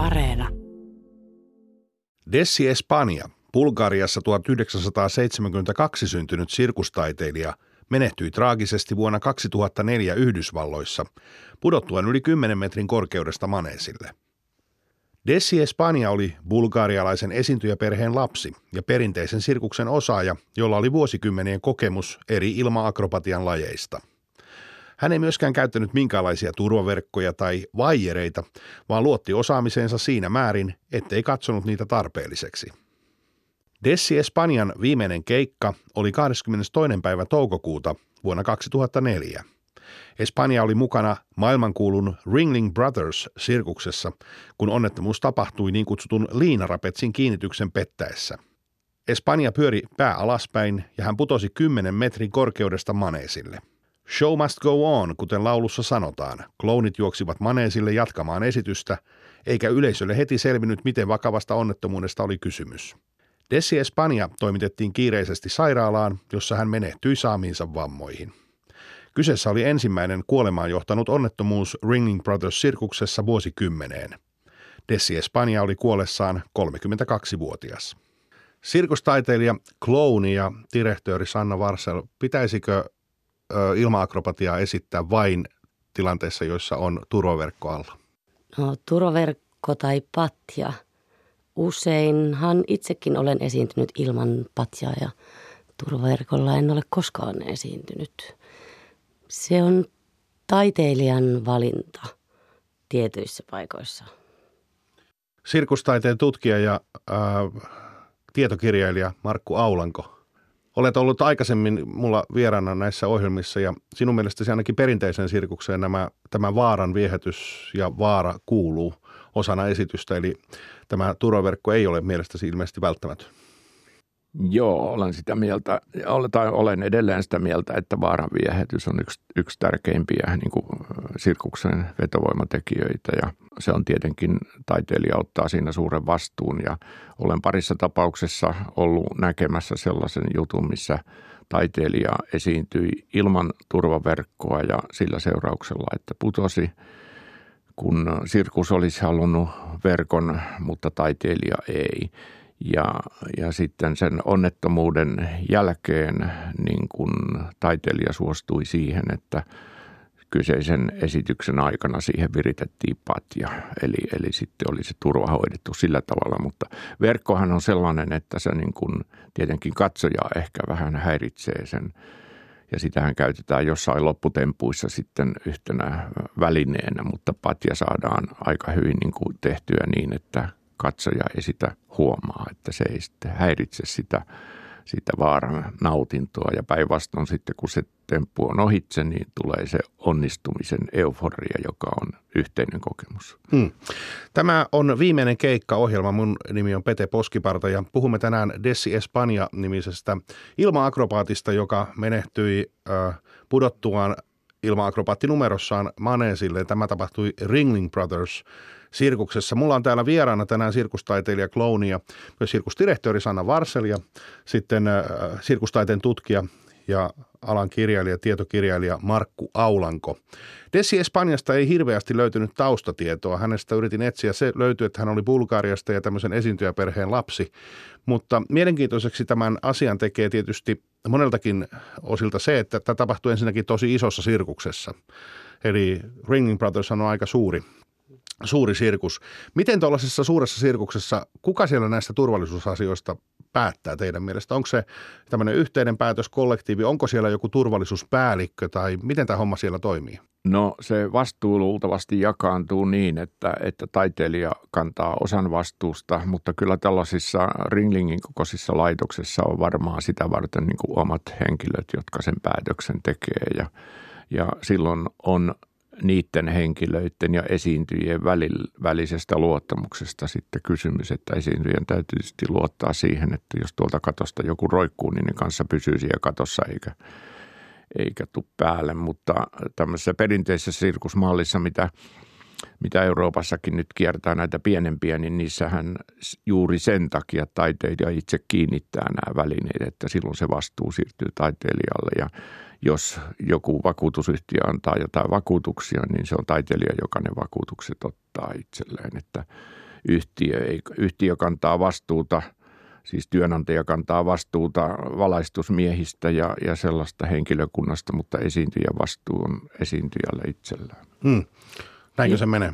Areena. Dessi Espanja, Bulgariassa 1972 syntynyt sirkustaiteilija, menehtyi traagisesti vuonna 2004 Yhdysvalloissa, pudottuen yli 10 metrin korkeudesta maneesille. Dessi Espanja oli bulgarialaisen esiintyjäperheen lapsi ja perinteisen sirkuksen osaaja, jolla oli vuosikymmenien kokemus eri ilmaakrobatian lajeista – hän ei myöskään käyttänyt minkäänlaisia turvaverkkoja tai vaijereita, vaan luotti osaamiseensa siinä määrin, ettei katsonut niitä tarpeelliseksi. Dessi Espanjan viimeinen keikka oli 22. päivä toukokuuta vuonna 2004. Espanja oli mukana maailmankuulun Ringling Brothers-sirkuksessa, kun onnettomuus tapahtui niin kutsutun liinarapetsin kiinnityksen pettäessä. Espanja pyöri pää alaspäin ja hän putosi 10 metrin korkeudesta maneesille – Show must go on, kuten laulussa sanotaan. Klounit juoksivat maneesille jatkamaan esitystä, eikä yleisölle heti selvinnyt, miten vakavasta onnettomuudesta oli kysymys. Dessi Espanja toimitettiin kiireisesti sairaalaan, jossa hän menehtyi saamiinsa vammoihin. Kyseessä oli ensimmäinen kuolemaan johtanut onnettomuus Ringling Brothers-sirkuksessa vuosikymmeneen. Dessi Espanja oli kuollessaan 32-vuotias. Sirkustaiteilija, klouni ja direktööri Sanna Varsel, pitäisikö ilma-akrobatiaa esittää vain tilanteessa, joissa on turvaverkko alla? No turvaverkko tai patja. Useinhan itsekin olen esiintynyt ilman patjaa ja turvaverkolla en ole koskaan esiintynyt. Se on taiteilijan valinta tietyissä paikoissa. Sirkustaiteen tutkija ja äh, tietokirjailija Markku Aulanko – Olet ollut aikaisemmin mulla vieraana näissä ohjelmissa ja sinun mielestäsi ainakin perinteiseen sirkukseen nämä, tämä vaaran viehätys ja vaara kuuluu osana esitystä, eli tämä turvaverkko ei ole mielestäsi ilmeisesti välttämätön. Joo, olen sitä mieltä, tai olen edelleen sitä mieltä, että vaaran viehätys on yksi, yksi tärkeimpiä niin kuin sirkuksen vetovoimatekijöitä ja se on tietenkin, taiteilija ottaa siinä suuren vastuun ja olen parissa tapauksessa ollut näkemässä sellaisen jutun, missä taiteilija esiintyi ilman turvaverkkoa ja sillä seurauksella, että putosi, kun sirkus olisi halunnut verkon, mutta taiteilija ei. Ja, ja sitten sen onnettomuuden jälkeen niin kun taiteilija suostui siihen, että kyseisen esityksen aikana siihen viritettiin patja. Eli, eli sitten oli se turva hoidettu sillä tavalla, mutta verkkohan on sellainen, että se niin kun tietenkin katsoja ehkä vähän häiritsee sen ja sitähän käytetään jossain lopputempuissa sitten yhtenä välineenä, mutta patja saadaan aika hyvin niin kuin tehtyä niin, että katsoja ei sitä huomaa, että se ei sitten häiritse sitä, sitä vaaran nautintoa. Ja päinvastoin sitten, kun se temppu on ohitse, niin tulee se onnistumisen euforia, joka on yhteinen kokemus. Hmm. Tämä on viimeinen keikka-ohjelma. Mun nimi on Pete Poskiparta ja puhumme tänään Dessi Espanja-nimisestä ilma-akrobaatista, joka menehtyi äh, pudottuaan ilma-akrobaattinumerossaan Maneesille. Tämä tapahtui Ringling Brothers sirkuksessa. Mulla on täällä vieraana tänään sirkustaiteilija, klouni ja myös sirkusdirektori Sanna Varsel ja sitten äh, sirkustaiteen tutkija ja alan kirjailija, tietokirjailija Markku Aulanko. Dessi Espanjasta ei hirveästi löytynyt taustatietoa. Hänestä yritin etsiä. Se löytyi, että hän oli Bulgariasta ja tämmöisen esiintyjäperheen lapsi. Mutta mielenkiintoiseksi tämän asian tekee tietysti moneltakin osilta se, että tämä tapahtui ensinnäkin tosi isossa sirkuksessa. Eli Ringling Brothers on aika suuri suuri sirkus. Miten tuollaisessa suuressa sirkuksessa, kuka siellä näistä turvallisuusasioista päättää teidän mielestä? Onko se tämmöinen yhteinen päätös, kollektiivi, onko siellä joku turvallisuuspäällikkö tai miten tämä homma siellä toimii? No se vastuu luultavasti jakaantuu niin, että, että taiteilija kantaa osan vastuusta, mutta kyllä tällaisissa Ringlingin kokoisissa laitoksissa on varmaan sitä varten niin kuin omat henkilöt, jotka sen päätöksen tekee ja, ja silloin on niiden henkilöiden ja esiintyjien välisestä luottamuksesta sitten kysymys, että esiintyjän täytyy luottaa siihen, että jos tuolta katosta joku roikkuu, niin ne kanssa pysyy siellä katossa eikä, eikä tuu päälle. Mutta tämmöisessä perinteisessä sirkusmallissa, mitä, mitä Euroopassakin nyt kiertää näitä pienempiä, niin niissähän juuri sen takia taiteilija itse kiinnittää nämä välineet, että silloin se vastuu siirtyy taiteilijalle ja jos joku vakuutusyhtiö antaa jotain vakuutuksia, niin se on taiteilija, joka ne vakuutukset ottaa itselleen. Että, yhtiö. Yhtiö kantaa vastuuta, siis työnantaja kantaa vastuuta valaistusmiehistä ja, ja sellaista henkilökunnasta, mutta esiintyjä vastuu on esiintyjällä itsellään. Hmm. Näinkö se menee?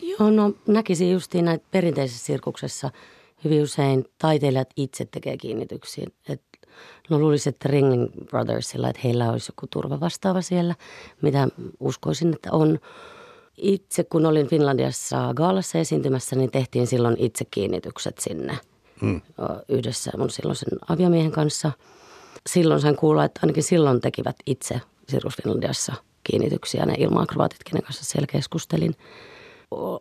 Joo, no näkisin justiin näin perinteisessä sirkuksessa hyvin usein taiteilijat itse tekee kiinnityksiä. Et no luulisin, että Ringling Brothersilla, että heillä olisi joku turva vastaava siellä, mitä uskoisin, että on. Itse kun olin Finlandiassa Gaalassa esiintymässä, niin tehtiin silloin itse kiinnitykset sinne hmm. yhdessä mun silloisen aviomiehen kanssa. Silloin sain kuulla, että ainakin silloin tekivät itse Sirkus Finlandiassa kiinnityksiä ne ilma-akrobaatit, kenen kanssa siellä keskustelin.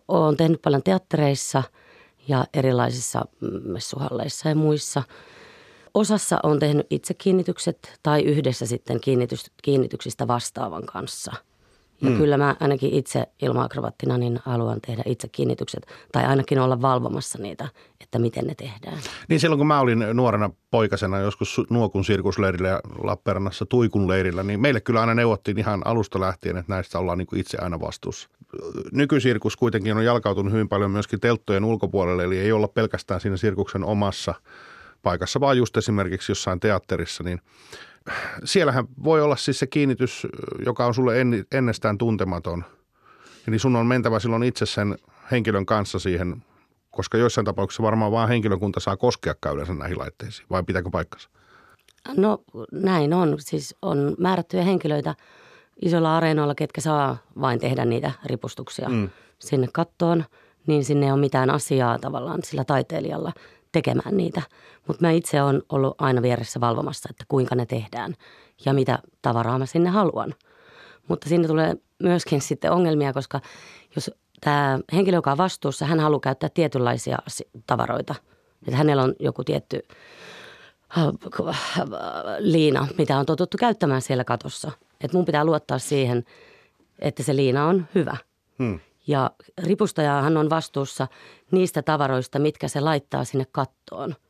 Olen tehnyt paljon teattereissa ja erilaisissa messuhalleissa ja muissa. Osassa on tehnyt itse kiinnitykset tai yhdessä sitten kiinnitys, kiinnityksistä vastaavan kanssa – ja mm. kyllä mä ainakin itse ilmaakrobattina niin haluan tehdä itse kiinnitykset tai ainakin olla valvomassa niitä, että miten ne tehdään. Niin silloin kun mä olin nuorena poikasena joskus Nuokun sirkusleirillä ja Lappeenrannassa Tuikun leirillä, niin meille kyllä aina neuvottiin ihan alusta lähtien, että näistä ollaan niin kuin itse aina vastuussa. Nykysirkus kuitenkin on jalkautunut hyvin paljon myöskin telttojen ulkopuolelle, eli ei olla pelkästään siinä sirkuksen omassa paikassa, vaan just esimerkiksi jossain teatterissa, niin siellähän voi olla siis se kiinnitys, joka on sulle ennestään tuntematon. Eli sun on mentävä silloin itse sen henkilön kanssa siihen, koska joissain tapauksissa varmaan vaan henkilökunta saa koskea yleensä näihin laitteisiin, vai pitääkö paikkansa? No näin on. Siis on määrättyjä henkilöitä isolla areenoilla, ketkä saa vain tehdä niitä ripustuksia mm. sinne kattoon, niin sinne ei ole mitään asiaa tavallaan sillä taiteilijalla tekemään niitä – mutta mä itse olen ollut aina vieressä valvomassa, että kuinka ne tehdään ja mitä tavaraa mä sinne haluan. Mutta sinne tulee myöskin sitten ongelmia, koska jos tämä henkilö, joka on vastuussa, hän haluaa käyttää tietynlaisia tavaroita. Että hänellä on joku tietty liina, mitä on totuttu käyttämään siellä katossa. Että mun pitää luottaa siihen, että se liina on hyvä. Hmm. Ja ripustajahan on vastuussa niistä tavaroista, mitkä se laittaa sinne kattoon –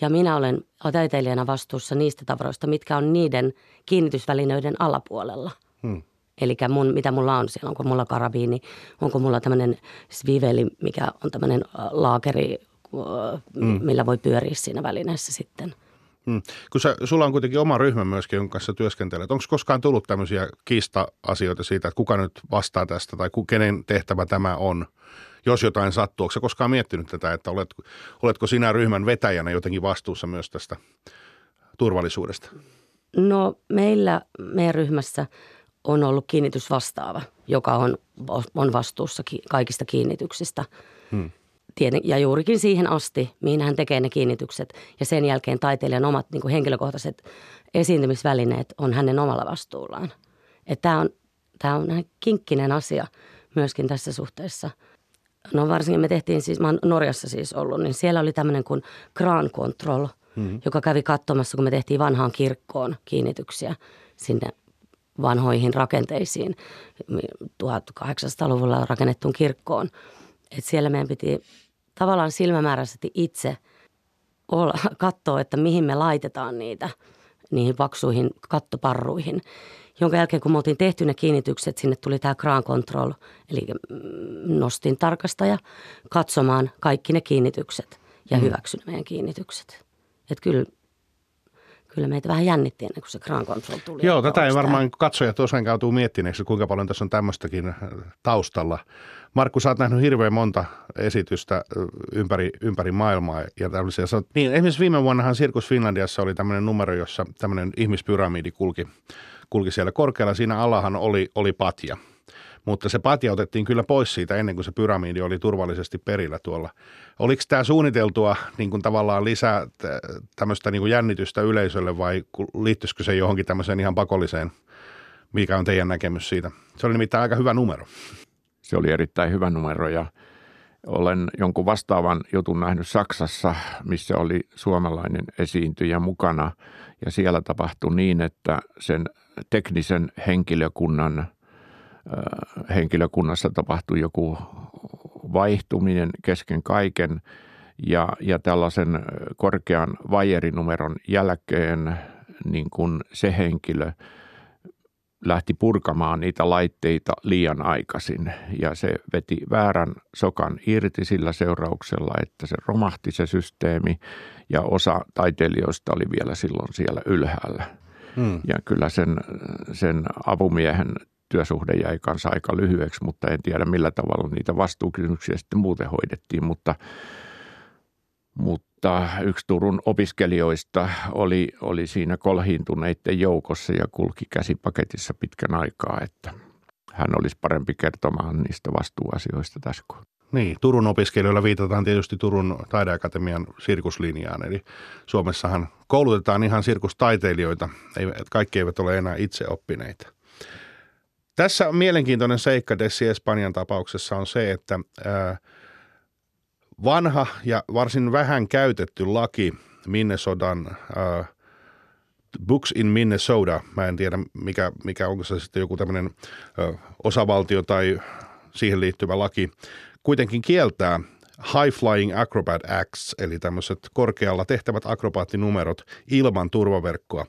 ja minä olen taiteilijana vastuussa niistä tavaroista, mitkä on niiden kiinnitysvälineiden alapuolella. Hmm. Eli mun, mitä mulla on siellä, onko mulla karabiini, onko mulla tämmöinen sviveli, mikä on tämmöinen laakeri, hmm. millä voi pyöriä siinä välineessä sitten. Hmm. Kun sä, sulla on kuitenkin oma ryhmä myöskin, jonka kanssa työskentelet. Onko koskaan tullut tämmöisiä kiista-asioita siitä, että kuka nyt vastaa tästä tai kenen tehtävä tämä on? jos jotain sattuu. Onko koskaan miettinyt tätä, että olet, oletko sinä ryhmän vetäjänä jotenkin vastuussa myös tästä turvallisuudesta? No meillä meidän ryhmässä on ollut kiinnitysvastaava, joka on, on vastuussa kaikista kiinnityksistä. Hmm. Ja juurikin siihen asti, mihin hän tekee ne kiinnitykset. Ja sen jälkeen taiteilijan omat niin kuin henkilökohtaiset esiintymisvälineet on hänen omalla vastuullaan. Tämä on, tämä on kinkkinen asia myöskin tässä suhteessa – No varsinkin me tehtiin siis, mä oon Norjassa siis ollut, niin siellä oli tämmöinen kuin Grand Control, mm-hmm. joka kävi katsomassa, kun me tehtiin vanhaan kirkkoon kiinnityksiä sinne vanhoihin rakenteisiin 1800-luvulla rakennettuun kirkkoon. Et siellä meidän piti tavallaan silmämääräisesti itse katsoa, että mihin me laitetaan niitä, niihin paksuihin kattoparruihin jonka jälkeen kun me oltiin tehty ne kiinnitykset, sinne tuli tämä Grand Control, eli mm, nostin tarkastaja katsomaan kaikki ne kiinnitykset ja mm. hyväksyn meidän kiinnitykset. Että kyllä, kyllä meitä vähän jännitti ennen kuin se Grand Control tuli. Joo, tätä ei varmaan katsojat tosiaan kautuu miettineeksi, kuinka paljon tässä on tämmöistäkin äh, taustalla. Markku, sä oot nähnyt hirveän monta esitystä äh, ympäri, ympäri maailmaa ja tämmöisiä. Niin, esimerkiksi viime vuonnahan Sirkus Finlandiassa oli tämmöinen numero, jossa tämmöinen ihmispyramidi kulki kulki siellä korkealla. Siinä alahan oli, oli patja. Mutta se patja otettiin kyllä pois siitä ennen kuin se pyramidi oli turvallisesti perillä tuolla. Oliko tämä suunniteltua niin kuin tavallaan lisää tämmöistä niin kuin jännitystä yleisölle vai liittyisikö se johonkin tämmöiseen ihan pakolliseen? Mikä on teidän näkemys siitä? Se oli nimittäin aika hyvä numero. Se oli erittäin hyvä numero ja olen jonkun vastaavan jutun nähnyt Saksassa, missä oli suomalainen esiintyjä mukana ja siellä tapahtui niin, että sen teknisen henkilökunnan henkilökunnassa tapahtui joku vaihtuminen kesken kaiken ja, ja tällaisen korkean vajerinumeron jälkeen niin kuin se henkilö lähti purkamaan niitä laitteita liian aikaisin ja se veti väärän sokan irti sillä seurauksella, että se romahti se systeemi ja osa taiteilijoista oli vielä silloin siellä ylhäällä. Hmm. Ja kyllä sen, sen apumiehen työsuhde jäi kanssa aika lyhyeksi, mutta en tiedä millä tavalla niitä vastuukysymyksiä sitten muuten hoidettiin, mutta, mutta yksi Turun opiskelijoista oli, oli siinä kolhiintuneiden joukossa ja kulki käsipaketissa pitkän aikaa, että hän olisi parempi kertomaan niistä vastuuasioista tässä niin, Turun opiskelijoilla viitataan tietysti Turun taideakatemian sirkuslinjaan, eli Suomessahan koulutetaan ihan sirkustaiteilijoita, kaikki eivät ole enää itse oppineita. Tässä on mielenkiintoinen seikka Dessi Espanjan tapauksessa on se, että vanha ja varsin vähän käytetty laki Minnesotan Books in Minnesota, mä en tiedä mikä, mikä onko se sitten joku tämmöinen osavaltio tai siihen liittyvä laki, kuitenkin kieltää High Flying Acrobat Acts, eli tämmöiset korkealla tehtävät akrobaattinumerot ilman turvaverkkoa.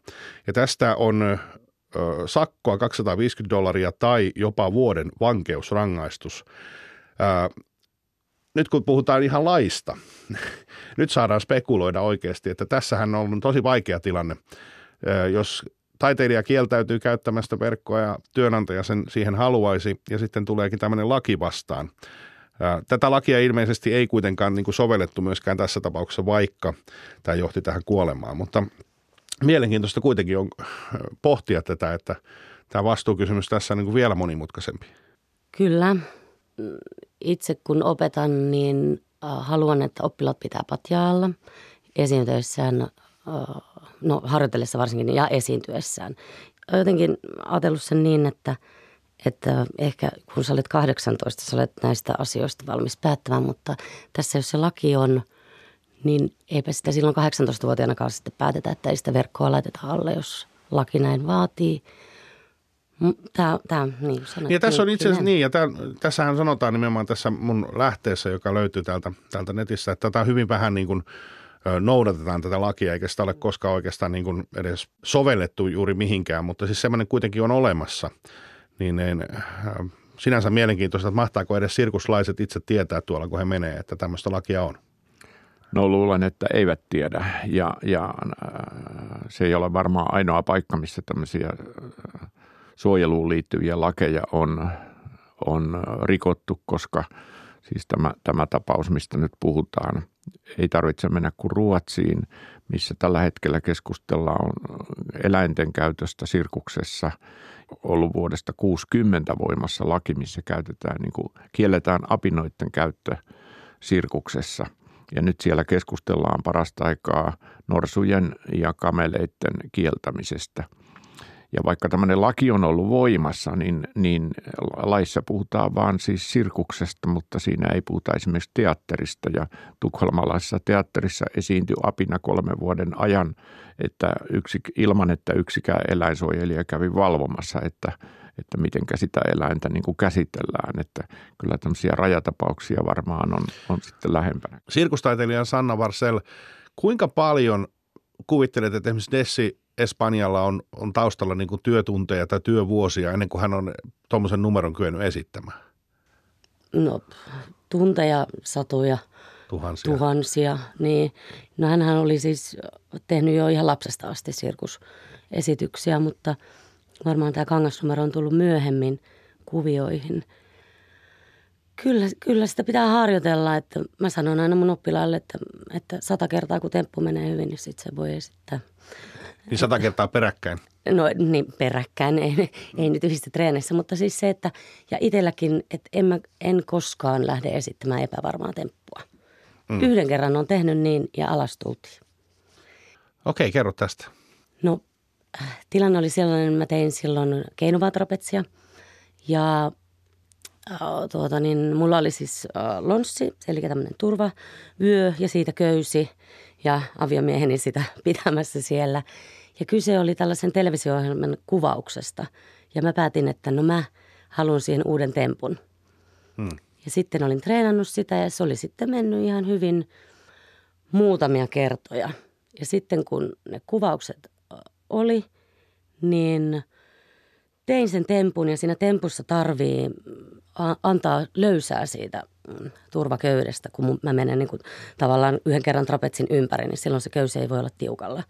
Ja tästä on sakkoa 250 dollaria tai jopa vuoden vankeusrangaistus. Nyt kun puhutaan ihan laista, nyt saadaan spekuloida oikeasti, että tässähän on tosi vaikea tilanne. Jos taiteilija kieltäytyy käyttämästä verkkoa ja työnantaja sen siihen haluaisi ja sitten tuleekin tämmöinen laki vastaan – Tätä lakia ilmeisesti ei kuitenkaan niin kuin sovellettu myöskään tässä tapauksessa, vaikka tämä johti tähän kuolemaan, mutta mielenkiintoista kuitenkin on pohtia tätä, että tämä vastuukysymys tässä on niin kuin vielä monimutkaisempi. Kyllä. Itse kun opetan, niin haluan, että oppilaat pitää patjaalla esiintyessään, no harjoitellessa varsinkin ja esiintyessään. Jotenkin ajatellut sen niin, että – että ehkä kun sä olet 18, sä olet näistä asioista valmis päättämään, mutta tässä jos se laki on, niin eipä sitä silloin 18-vuotiaanakaan sitten päätetä, että ei sitä verkkoa laiteta alle, jos laki näin vaatii. Tämä, tämä niin Ja tässä on itse asiassa niin, ja tämän, tässähän sanotaan nimenomaan tässä mun lähteessä, joka löytyy täältä, täältä netistä, että tätä hyvin vähän niin kuin noudatetaan tätä lakia, eikä sitä ole koskaan oikeastaan niin kuin edes sovellettu juuri mihinkään, mutta siis semmoinen kuitenkin on olemassa – niin, niin sinänsä mielenkiintoista, että mahtaako edes sirkuslaiset itse tietää tuolla, kun he menee, että tämmöistä lakia on? No luulen, että eivät tiedä ja, ja äh, se ei ole varmaan ainoa paikka, missä tämmöisiä äh, suojeluun liittyviä lakeja on, on rikottu, koska siis tämä, tämä tapaus, mistä nyt puhutaan, ei tarvitse mennä kuin Ruotsiin, missä tällä hetkellä keskustellaan eläinten käytöstä sirkuksessa – ollut vuodesta 60 voimassa laki, missä käytetään, niin kuin, kielletään apinoiden käyttö sirkuksessa. Ja nyt siellä keskustellaan parasta aikaa norsujen ja kameleiden kieltämisestä – ja vaikka tämmöinen laki on ollut voimassa, niin, niin laissa puhutaan vaan siis sirkuksesta, mutta siinä ei puhuta esimerkiksi teatterista. Ja tukholmalaisessa teatterissa esiintyi apina kolmen vuoden ajan, että yksi, ilman että yksikään eläinsuojelija kävi valvomassa, että, että miten sitä eläintä niin kuin käsitellään. Että kyllä tämmöisiä rajatapauksia varmaan on, on sitten lähempänä. Sirkustaiteilija Sanna Varsel, kuinka paljon kuvittelet, että esimerkiksi Dessi Espanjalla on, on taustalla niin kuin työtunteja tai työvuosia ennen kuin hän on tuommoisen numeron kyennyt esittämään? No tunteja, satoja, tuhansia. tuhansia niin. No hänhän oli siis tehnyt jo ihan lapsesta asti sirkusesityksiä, mutta varmaan tämä kangasnumero on tullut myöhemmin kuvioihin. Kyllä, kyllä sitä pitää harjoitella, että mä sanon aina mun oppilaille, että, että sata kertaa kun temppu menee hyvin, niin sitten se voi esittää – niin sata kertaa peräkkäin. No niin, peräkkäin, ei, ei nyt yhdistä treenissä, mutta siis se, että ja itselläkin, että en, mä, en koskaan lähde esittämään epävarmaa temppua. Mm. Yhden kerran on tehnyt niin ja alas tultiin. Okei, kerro tästä. No tilanne oli sellainen, että mä tein silloin keinovaatrapetsia ja äh, tuota, niin mulla oli siis äh, lonssi, eli tämmöinen turvavyö ja siitä köysi ja aviomieheni sitä pitämässä siellä – ja kyse oli tällaisen televisio-ohjelman kuvauksesta. Ja mä päätin, että no mä haluan siihen uuden tempun. Hmm. Ja sitten olin treenannut sitä ja se oli sitten mennyt ihan hyvin muutamia kertoja. Ja sitten kun ne kuvaukset oli, niin tein sen tempun ja siinä tempussa tarvii antaa löysää siitä turvaköydestä, kun mä menen niin kuin tavallaan yhden kerran trapetsin ympäri, niin silloin se köysi ei voi olla tiukalla.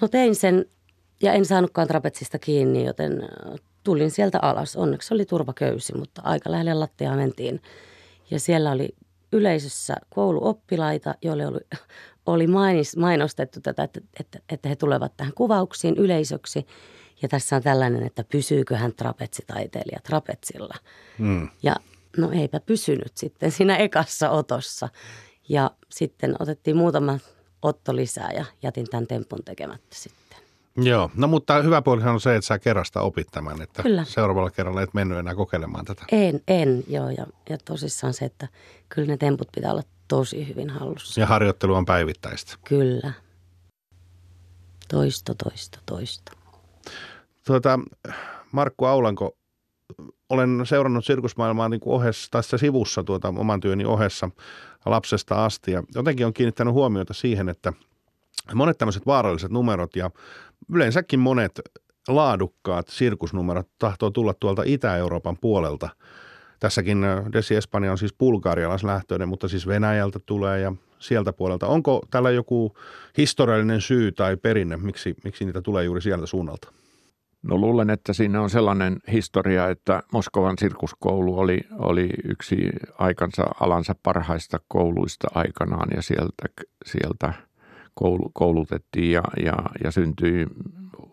No tein sen ja en saanutkaan trapetsista kiinni, joten tulin sieltä alas. Onneksi oli turvaköysi, mutta aika lähelle lattiaa mentiin. Ja siellä oli yleisössä kouluoppilaita, joille oli, oli mainostettu tätä, että, että, että he tulevat tähän kuvauksiin yleisöksi. Ja tässä on tällainen, että pysyykö hän trapetsitaiteilija trapetsilla. Mm. Ja no eipä pysynyt sitten siinä ekassa otossa. Ja sitten otettiin muutama otto lisää ja jätin tämän tempun tekemättä sitten. Joo, no mutta hyvä puolihan on se, että sä kerrasta opit tämän, että kyllä. seuraavalla kerralla et mennyt enää kokeilemaan tätä. En, en joo ja, ja tosissaan se, että kyllä ne temput pitää olla tosi hyvin hallussa. Ja harjoittelu on päivittäistä. Kyllä. Toisto, toisto, toisto. Tuota, Markku Aulanko, olen seurannut sirkusmaailmaa niin kuin ohessa, tässä sivussa tuota, oman työni ohessa lapsesta asti ja jotenkin on kiinnittänyt huomiota siihen, että monet tämmöiset vaaralliset numerot ja yleensäkin monet laadukkaat sirkusnumerot tahtoo tulla tuolta Itä-Euroopan puolelta. Tässäkin äh, Desi Espanja on siis bulgarialaislähtöinen, mutta siis Venäjältä tulee ja sieltä puolelta. Onko tällä joku historiallinen syy tai perinne, miksi, miksi niitä tulee juuri sieltä suunnalta? No luulen, että siinä on sellainen historia, että Moskovan sirkuskoulu oli, oli yksi aikansa alansa parhaista kouluista aikanaan ja sieltä, sieltä – koulutettiin ja, ja, ja syntyi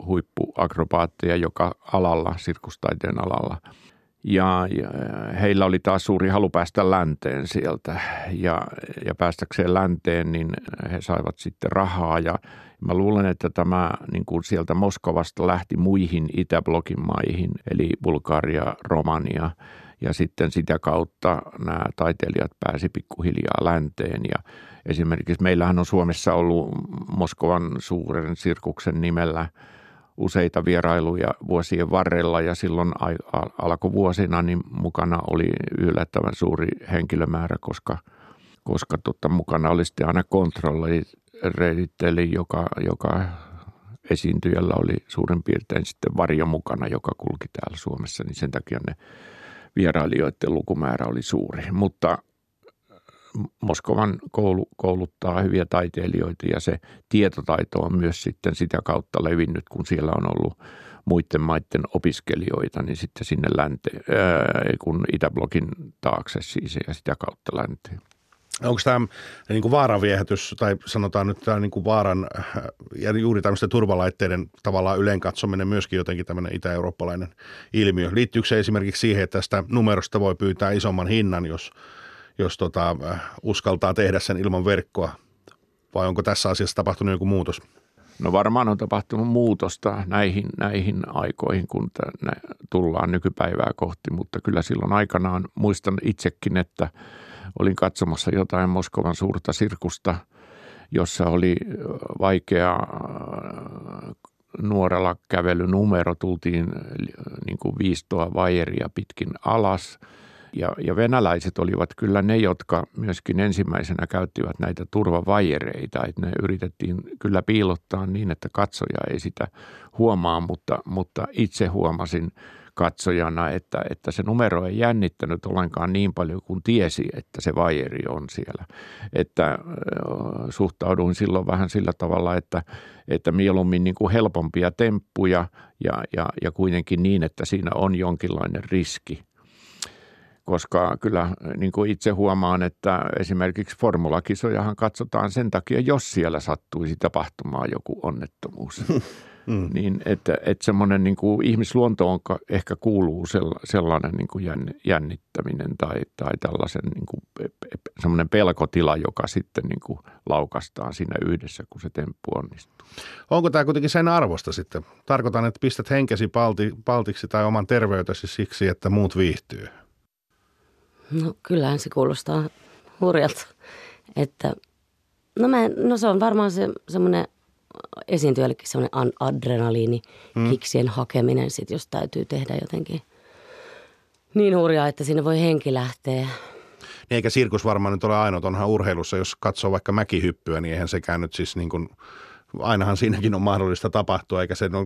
huippuakrobaatteja joka alalla, sirkustaiteen alalla. Ja, ja heillä oli taas suuri halu päästä länteen sieltä ja, ja päästäkseen länteen niin he saivat sitten rahaa ja mä luulen, että tämä niin kuin sieltä Moskovasta lähti muihin Itäblokin maihin eli Bulgaria, Romania ja sitten sitä kautta nämä taiteilijat pääsi pikkuhiljaa länteen. Ja Esimerkiksi meillähän on Suomessa ollut Moskovan suuren sirkuksen nimellä useita vierailuja vuosien varrella. Ja silloin alkuvuosina niin mukana oli yllättävän suuri henkilömäärä, koska, koska tota, mukana oli sitten aina kontrolli, joka, joka esiintyjällä oli suurin piirtein sitten varjo mukana, joka kulki täällä Suomessa, niin sen takia ne vierailijoiden lukumäärä oli suuri. Mutta Moskovan koulu kouluttaa hyviä taiteilijoita ja se tietotaito on myös sitten sitä kautta levinnyt, kun siellä on ollut muiden maiden opiskelijoita, niin sitten sinne länteen, kun Itäblokin taakse siis ja sitä kautta länteen. Onko tämä niin kuin vaaranviehätys tai sanotaan nyt tämä niin kuin vaaran ja juuri tämmöisten turvalaitteiden tavallaan yleen katsominen myöskin jotenkin tämmöinen itä-eurooppalainen ilmiö? Liittyykö se esimerkiksi siihen, että tästä numerosta voi pyytää isomman hinnan, jos jos tota, äh, uskaltaa tehdä sen ilman verkkoa, vai onko tässä asiassa tapahtunut joku muutos? No varmaan on tapahtunut muutosta näihin, näihin aikoihin, kun tullaan nykypäivää kohti, mutta kyllä silloin aikanaan muistan itsekin, että olin katsomassa jotain Moskovan suurta sirkusta, jossa oli vaikea nuorella kävelynumero, tultiin niin kuin viistoa vaijeria pitkin alas – ja, ja venäläiset olivat kyllä ne, jotka myöskin ensimmäisenä käyttivät näitä turvavajereita, että ne yritettiin kyllä piilottaa niin, että katsoja ei sitä huomaa, mutta, mutta itse huomasin katsojana, että, että se numero ei jännittänyt ollenkaan niin paljon kuin tiesi, että se vajeri on siellä. Että suhtauduin silloin vähän sillä tavalla, että, että mieluummin niin kuin helpompia temppuja ja, ja, ja kuitenkin niin, että siinä on jonkinlainen riski – koska kyllä niin kuin itse huomaan, että esimerkiksi formulakisojahan katsotaan sen takia, jos siellä sattuisi tapahtumaan joku onnettomuus. Mm. Niin, että, että semmoinen niin kuin ihmisluontoon ehkä kuuluu sellainen niin kuin jännittäminen tai, tai tällaisen niin kuin, semmoinen pelkotila, joka sitten niin kuin laukastaan siinä yhdessä, kun se temppu onnistuu. Onko tämä kuitenkin sen arvosta sitten? Tarkoitan, että pistät henkesi palti, paltiksi tai oman terveytesi siksi, että muut viihtyy. No kyllähän se kuulostaa hurjalta. Että, no, mä, no se on varmaan se semmoinen esiintyjällekin semmoinen adrenaliini, hmm. kiksien hakeminen sit, jos täytyy tehdä jotenkin niin hurjaa, että sinne voi henki lähteä. Niin eikä sirkus varmaan nyt ole ainoa, onhan urheilussa, jos katsoo vaikka mäkihyppyä, niin eihän sekään nyt siis niin kuin ainahan siinäkin on mahdollista tapahtua, eikä se, no,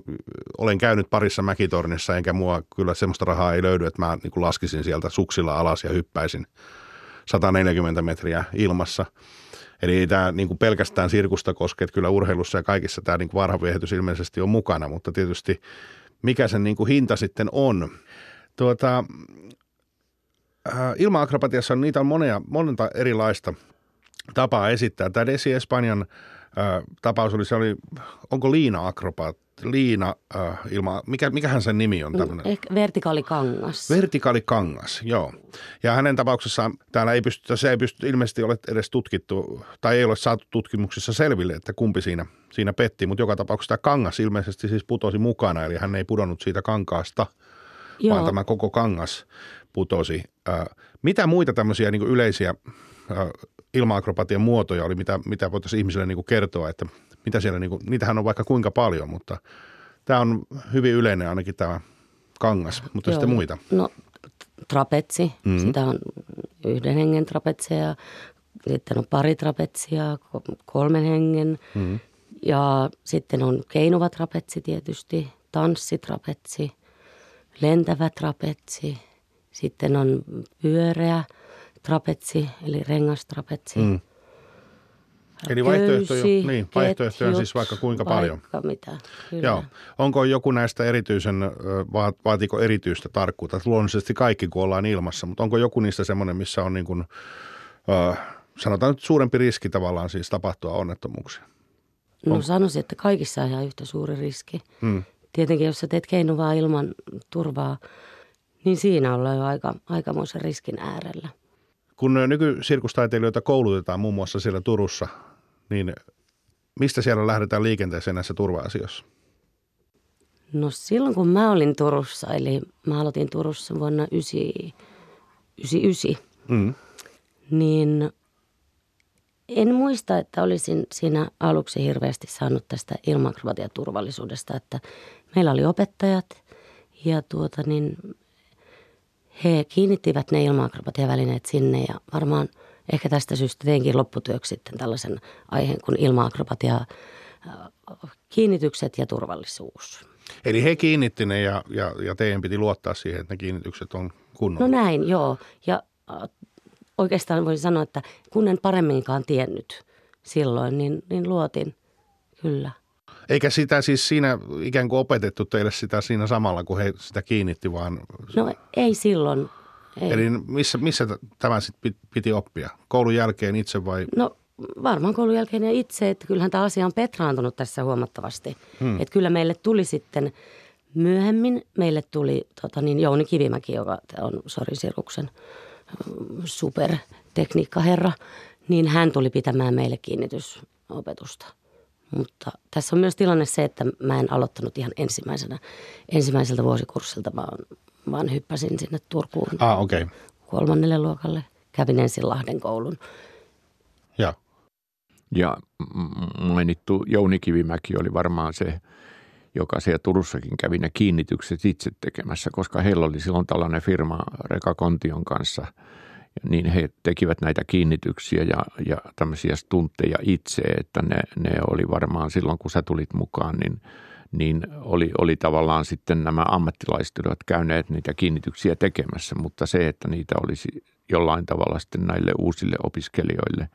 olen käynyt parissa mäkitornissa, enkä mua kyllä semmoista rahaa ei löydy, että mä niin kuin laskisin sieltä suksilla alas ja hyppäisin 140 metriä ilmassa. Eli ei tämä niin kuin pelkästään sirkusta koske, että kyllä urheilussa ja kaikissa tämä niin varhaviehitys ilmeisesti on mukana, mutta tietysti mikä sen niin kuin hinta sitten on. Tuota, äh, ilma-akrobatiassa on niitä on monia, monta erilaista tapaa esittää. Tämä Desi Espanjan äh, tapaus oli, se oli, onko Liina akrobaat, Liina äh, ilma, mikä, mikähän sen nimi on Mm, tämmöinen? Ehkä vertikaalikangas. Vertikaalikangas, joo. Ja hänen tapauksessaan täällä ei pysty, se ei pysty, ilmeisesti ole edes tutkittu, tai ei ole saatu tutkimuksissa selville, että kumpi siinä, siinä petti, mutta joka tapauksessa tämä kangas ilmeisesti siis putosi mukana, eli hän ei pudonnut siitä kankaasta, Joo. vaan tämä koko kangas putosi. Äh, mitä muita tämmöisiä niin yleisiä äh, ilma-akrobatian muotoja oli, mitä, mitä voitaisiin ihmisille niin kertoa, että mitä siellä, niin kuin, niitähän on vaikka kuinka paljon, mutta tämä on hyvin yleinen ainakin tämä kangas, mutta Joo. sitten muita. No trapetsi, Mm. mm. sitä on yhden hengen trapetseja, sitten on pari trapetsia, ko- kolmen hengen Mm. ja sitten on keinuva trapetsi tietysti, tanssitrapetsi, lentävä trapetsi, sitten on pyöreä trapetsi eli rengastrapetsi. Mm. Eli vaihtoehtoja, Köysi, niin, vaihtoehtoja on siis vaikka kuinka paljon. Vaikka mitä, kyllä. Joo. Onko joku näistä erityisen, ö, vaat- vaatiiko erityistä tarkkuutta? Luonnollisesti kaikki, kun ollaan ilmassa, mutta onko joku niistä semmoinen, missä on niin kuin, sanotaan nyt suurempi riski tavallaan siis tapahtua onnettomuuksia? No sanoisin, että kaikissa on ihan yhtä suuri riski. Mm. Tietenkin, jos sä teet keinuvaa ilman turvaa, niin siinä ollaan jo aika, aikamoisen riskin äärellä. Kun nykysirkustaiteilijoita koulutetaan muun muassa siellä Turussa, niin mistä siellä lähdetään liikenteeseen näissä turva-asioissa? No silloin, kun mä olin Turussa, eli mä aloitin Turussa vuonna 1999, Mm. niin en muista, että olisin siinä aluksi hirveästi saanut tästä ilmakrobatiaturvallisuudesta, että meillä oli opettajat ja tuota niin, he kiinnittivät ne ilma-akrobatiavälineet sinne ja varmaan ehkä tästä syystä teinkin lopputyöksi sitten tällaisen aiheen kuin ilma-akrobatia äh, kiinnitykset ja turvallisuus. Eli he kiinnitti ne ja, ja, ja teidän piti luottaa siihen, että ne kiinnitykset on No kunnolla. näin, joo. Ja äh, oikeastaan voisin sanoa, että kun en paremminkaan tiennyt silloin, niin, niin luotin kyllä. Eikä sitä siis siinä ikään kuin opetettu teille sitä siinä samalla, kun he sitä kiinnitti, vaan... No ei silloin. Ei. Eli missä, missä tämä sitten piti oppia? Koulun jälkeen itse vai? No varmaan koulun jälkeen ja itse, että kyllähän tämä asia on petraantunut tässä huomattavasti. Hmm. Että kyllä meille tuli sitten myöhemmin, meille tuli tota niin, Jouni Kivimäki, joka on Sorin Sirkuksen supertekniikkaherra, niin hän tuli pitämään meille kiinnitysopetusta. Mutta tässä on myös tilanne se, että mä en aloittanut ihan ensimmäisenä, ensimmäiseltä vuosikurssilta, vaan, vaan hyppäsin sinne Turkuun Ah, okei. Okay. kolmannelle luokalle. Kävin ensin Lahden koulun. Ja. Ja mainittu Jouni Kivimäki oli varmaan se, joka siellä Turussakin kävi ne kiinnitykset itse tekemässä, koska heillä oli silloin tällainen firma Reka Kontion kanssa, niin he tekivät näitä kiinnityksiä ja, ja tämmöisiä stuntteja itse, että ne, ne oli varmaan silloin, kun sä tulit mukaan, niin, niin oli, oli tavallaan sitten nämä ammattilaiset olivat käyneet niitä kiinnityksiä tekemässä, mutta se, että niitä olisi jollain tavalla sitten näille uusille opiskelijoille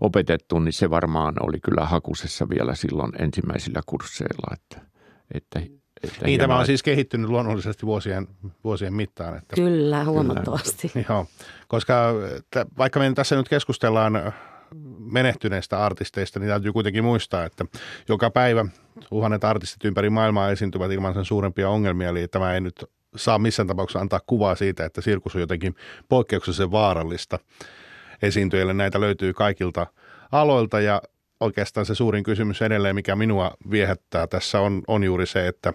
opetettu, niin se varmaan oli kyllä hakusessa vielä silloin ensimmäisillä kursseilla, että, että että Niin, tämä on siis kehittynyt luonnollisesti vuosien, vuosien mittaan. Että, Kyllä, huomattavasti. joo, koska t- vaikka me tässä nyt keskustellaan menehtyneistä artisteista, niin täytyy kuitenkin muistaa, että joka päivä tuhannet artistit ympäri maailmaa esiintyvät ilman sen suurempia ongelmia, eli tämä ei nyt saa missään tapauksessa antaa kuvaa siitä, että sirkus on jotenkin poikkeuksellisen vaarallista. Esiintyjille näitä löytyy kaikilta aloilta ja oikeastaan se suurin kysymys edelleen, mikä minua viehättää tässä on, on juuri se, että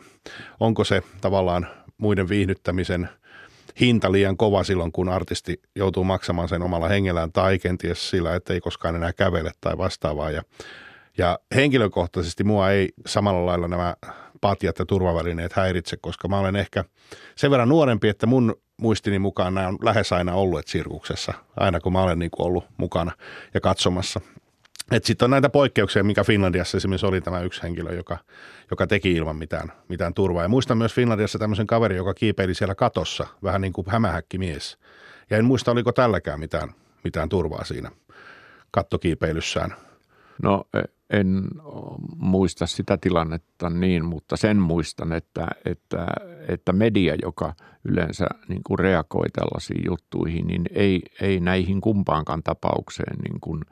onko se tavallaan muiden viihdyttämisen hinta liian kova silloin, kun artisti joutuu maksamaan sen omalla hengellään tai kenties sillä, että ei koskaan enää kävele tai vastaavaa. Ja, ja henkilökohtaisesti mua ei samalla lailla nämä patjat ja turvavälineet häiritse, koska mä olen ehkä sen verran nuorempi, että mun muistini mukaan nämä on lähes aina olleet sirkuksessa, aina kun mä olen niin kuin ollut mukana ja katsomassa. Sitten on näitä poikkeuksia, mikä Finlandiassa esimerkiksi oli tämä yksi henkilö, joka, joka teki ilman mitään, mitään turvaa. Ja muistan myös Finlandiassa tämmöisen kaverin, joka kiipeili siellä katossa, vähän niin kuin hämähäkkimies. Ja en muista, oliko tälläkään mitään, mitään turvaa siinä kattokiipeilyssään. No e, en muista sitä tilannetta niin, mutta sen muistan, että, että, että media, joka yleensä niin kuin reagoi tällaisiin juttuihin, niin ei, ei näihin kumpaankaan tapaukseen niin kuin –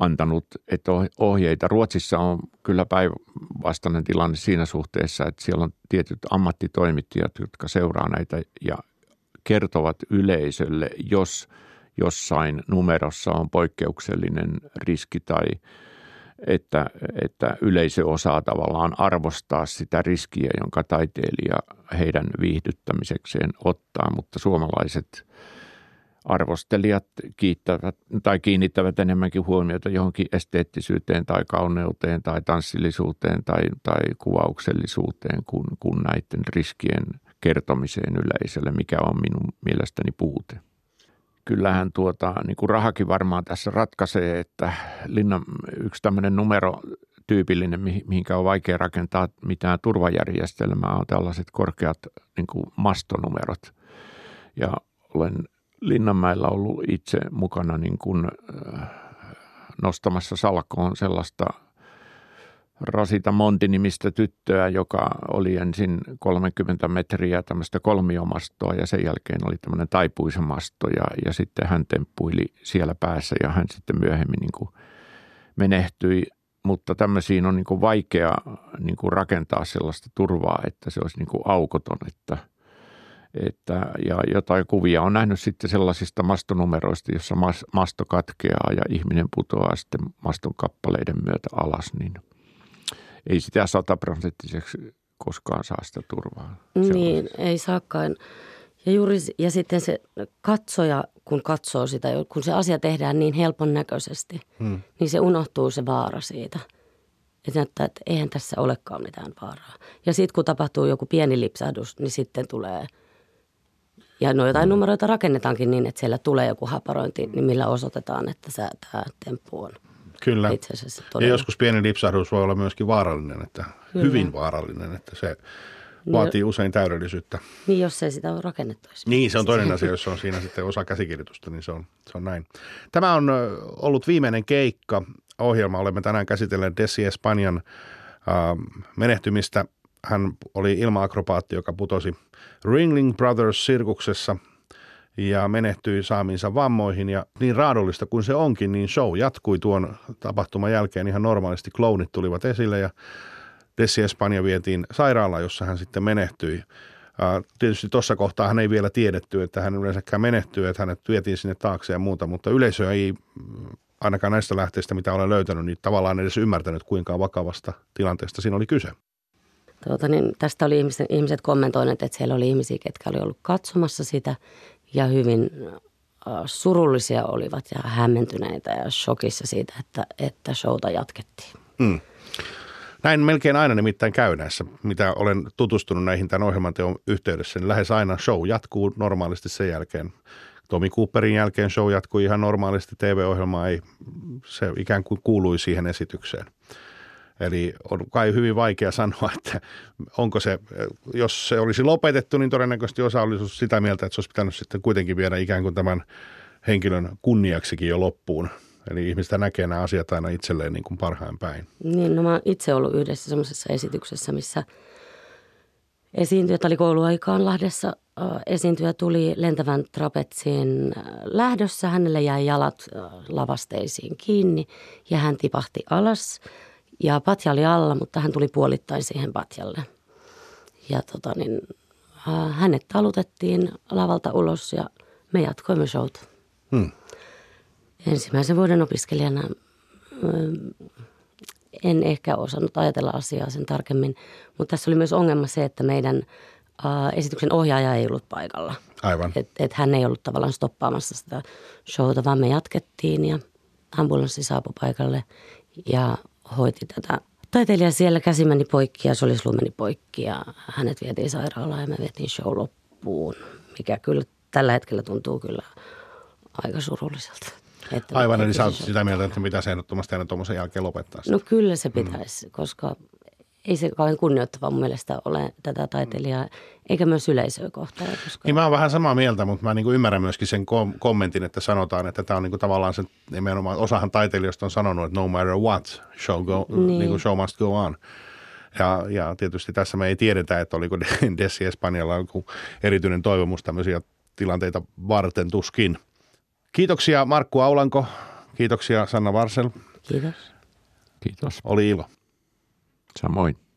antanut että ohjeita. Ruotsissa on kyllä päinvastainen tilanne siinä suhteessa, että siellä on tietyt ammattitoimittajat, jotka seuraa näitä ja kertovat yleisölle, jos jossain numerossa on poikkeuksellinen riski tai että, että yleisö osaa tavallaan arvostaa sitä riskiä, jonka taiteilija heidän viihdyttämisekseen ottaa, mutta suomalaiset – arvostelijat kiittävät tai kiinnittävät enemmänkin huomiota johonkin esteettisyyteen tai kauneuteen tai tanssillisuuteen tai, tai kuvauksellisuuteen kuin, kuin näiden riskien kertomiseen yleisölle, mikä on minun mielestäni puute. Kyllähän tuota, niin kuin rahakin varmaan tässä ratkaisee, että linnan yksi tämmöinen numero tyypillinen, mihinkä on vaikea rakentaa mitään turvajärjestelmää, on tällaiset korkeat niin kuin mastonumerot. Ja olen Linnanmäellä ollut itse mukana niin kuin, äh, nostamassa salkoon sellaista Rasita Monti-nimistä tyttöä, joka oli ensin 30 metriä tämmöistä kolmiomastoa ja sen jälkeen oli tämmöinen taipuisamasto ja, ja sitten hän temppuili siellä päässä ja hän sitten myöhemmin niin kuin menehtyi. Mutta tämmöisiin on niin kuin vaikea niin kuin rakentaa sellaista turvaa, että se olisi niin kuin aukoton, että – että, ja jotain kuvia on nähnyt sitten sellaisista mastonumeroista, jossa mas, masto katkeaa ja ihminen putoaa sitten maston kappaleiden myötä alas, niin ei sitä sataprosenttiseksi koskaan saa sitä turvaa. Niin, ei saakaan. Ja, juuri, ja sitten se katsoja, kun katsoo sitä, kun se asia tehdään niin helpon näköisesti, hmm. niin se unohtuu se vaara siitä. Että näyttää, että eihän tässä olekaan mitään vaaraa. Ja sitten kun tapahtuu joku pieni lipsahdus, niin sitten tulee – ja no jotain numeroita rakennetaankin niin, että siellä tulee joku haparointi, niin millä osoitetaan, että se, tämä temppu on Kyllä. itse asiassa todella. Ja joskus pieni lipsahdus voi olla myöskin vaarallinen, että Kyllä. hyvin vaarallinen, että se no, vaatii usein täydellisyyttä. Niin, jos ei sitä ole rakennettu. Niin, se on toinen asia, jos on siinä sitten osa käsikirjoitusta, niin se on, se on näin. Tämä on ollut viimeinen keikka ohjelma. Olemme tänään käsitelleet Desi Espanjan äh, menehtymistä – hän oli ilmaakrobaatti, joka putosi Ringling Brothers-sirkuksessa ja menehtyi saamiinsa vammoihin. Ja niin raadollista kuin se onkin, niin show jatkui tuon tapahtuman jälkeen ihan normaalisti. Klounit tulivat esille ja Dessi Espanja vietiin sairaalaan, jossa hän sitten menehtyi. Tietysti tuossa kohtaa hän ei vielä tiedetty, että hän yleensäkään menehtyy, että hänet vietiin sinne taakse ja muuta, mutta yleisö ei ainakaan näistä lähteistä, mitä olen löytänyt, niin tavallaan edes ymmärtänyt, kuinka vakavasta tilanteesta siinä oli kyse. Tuota, niin tästä oli ihmiset, ihmiset kommentoineet, että siellä oli ihmisiä, ketkä oli ollut katsomassa sitä ja hyvin äh, surullisia olivat ja hämmentyneitä ja shokissa siitä, että, että showta jatkettiin. Mm. Näin melkein aina nimittäin käy näissä, mitä olen tutustunut näihin tämän ohjelman teon yhteydessä, niin lähes aina show jatkuu normaalisti sen jälkeen. Tomi Cooperin jälkeen show jatkuu ihan normaalisti, TV-ohjelma ei, se ikään kuin kuului siihen esitykseen. Eli on kai hyvin vaikea sanoa, että onko se, jos se olisi lopetettu, niin todennäköisesti osa olisi sitä mieltä, että se olisi pitänyt sitten kuitenkin viedä ikään kuin tämän henkilön kunniaksikin jo loppuun. Eli ihmistä näkee nämä asiat aina itselleen niin kuin parhain päin. Niin, no mä oon itse ollut yhdessä semmoisessa esityksessä, missä esiintyjä, oli kouluaikaan Lahdessa, esiintyjä tuli lentävän trapetsiin lähdössä. Hänelle jäi jalat lavasteisiin kiinni ja hän tipahti alas – ja patja oli alla, mutta hän tuli puolittain siihen patjalle. Ja tota niin, äh, hänet talutettiin lavalta ulos ja me jatkoimme showta. Hmm. Ensimmäisen vuoden opiskelijana äh, en ehkä osannut ajatella asiaa sen tarkemmin, mutta tässä oli myös ongelma se, että meidän äh, esityksen ohjaaja ei ollut paikalla. Aivan. Et, et hän ei ollut tavallaan stoppaamassa sitä showta, vaan me jatkettiin ja ambulanssi saapui paikalle ja hoiti tätä. Taiteilija siellä käsi meni poikki ja solisluu meni poikki ja hänet vietiin sairaalaan ja me vietiin show loppuun, mikä kyllä tällä hetkellä tuntuu kyllä aika surulliselta. Että Aivan, eli sä oot sitä mieltä, että pitäisi ehdottomasti aina tuommoisen jälkeen lopettaa. sitä. No kyllä se pitäisi, mm. koska ei se kauhean kunnioittavaa mun mielestä ole tätä taiteilijaa, eikä myös yleisöä kohtaan. Koska... Niin mä oon vähän samaa mieltä, mutta mä niin ymmärrän myöskin sen kom- kommentin, että sanotaan, että tämä on niin tavallaan se, nimenomaan osahan taiteilijoista on sanonut, että no matter what, show, go, niin. Niin. Niin kuin show must go on. Ja, ja tietysti tässä me ei tiedetä, että oliko Desi Espanjalla joku erityinen toivomus tämmöisiä tilanteita varten tuskin. Kiitoksia Markku Aulanko, kiitoksia Sanna Varsel, Kiitos. Kiitos. oli ilo. Samoin.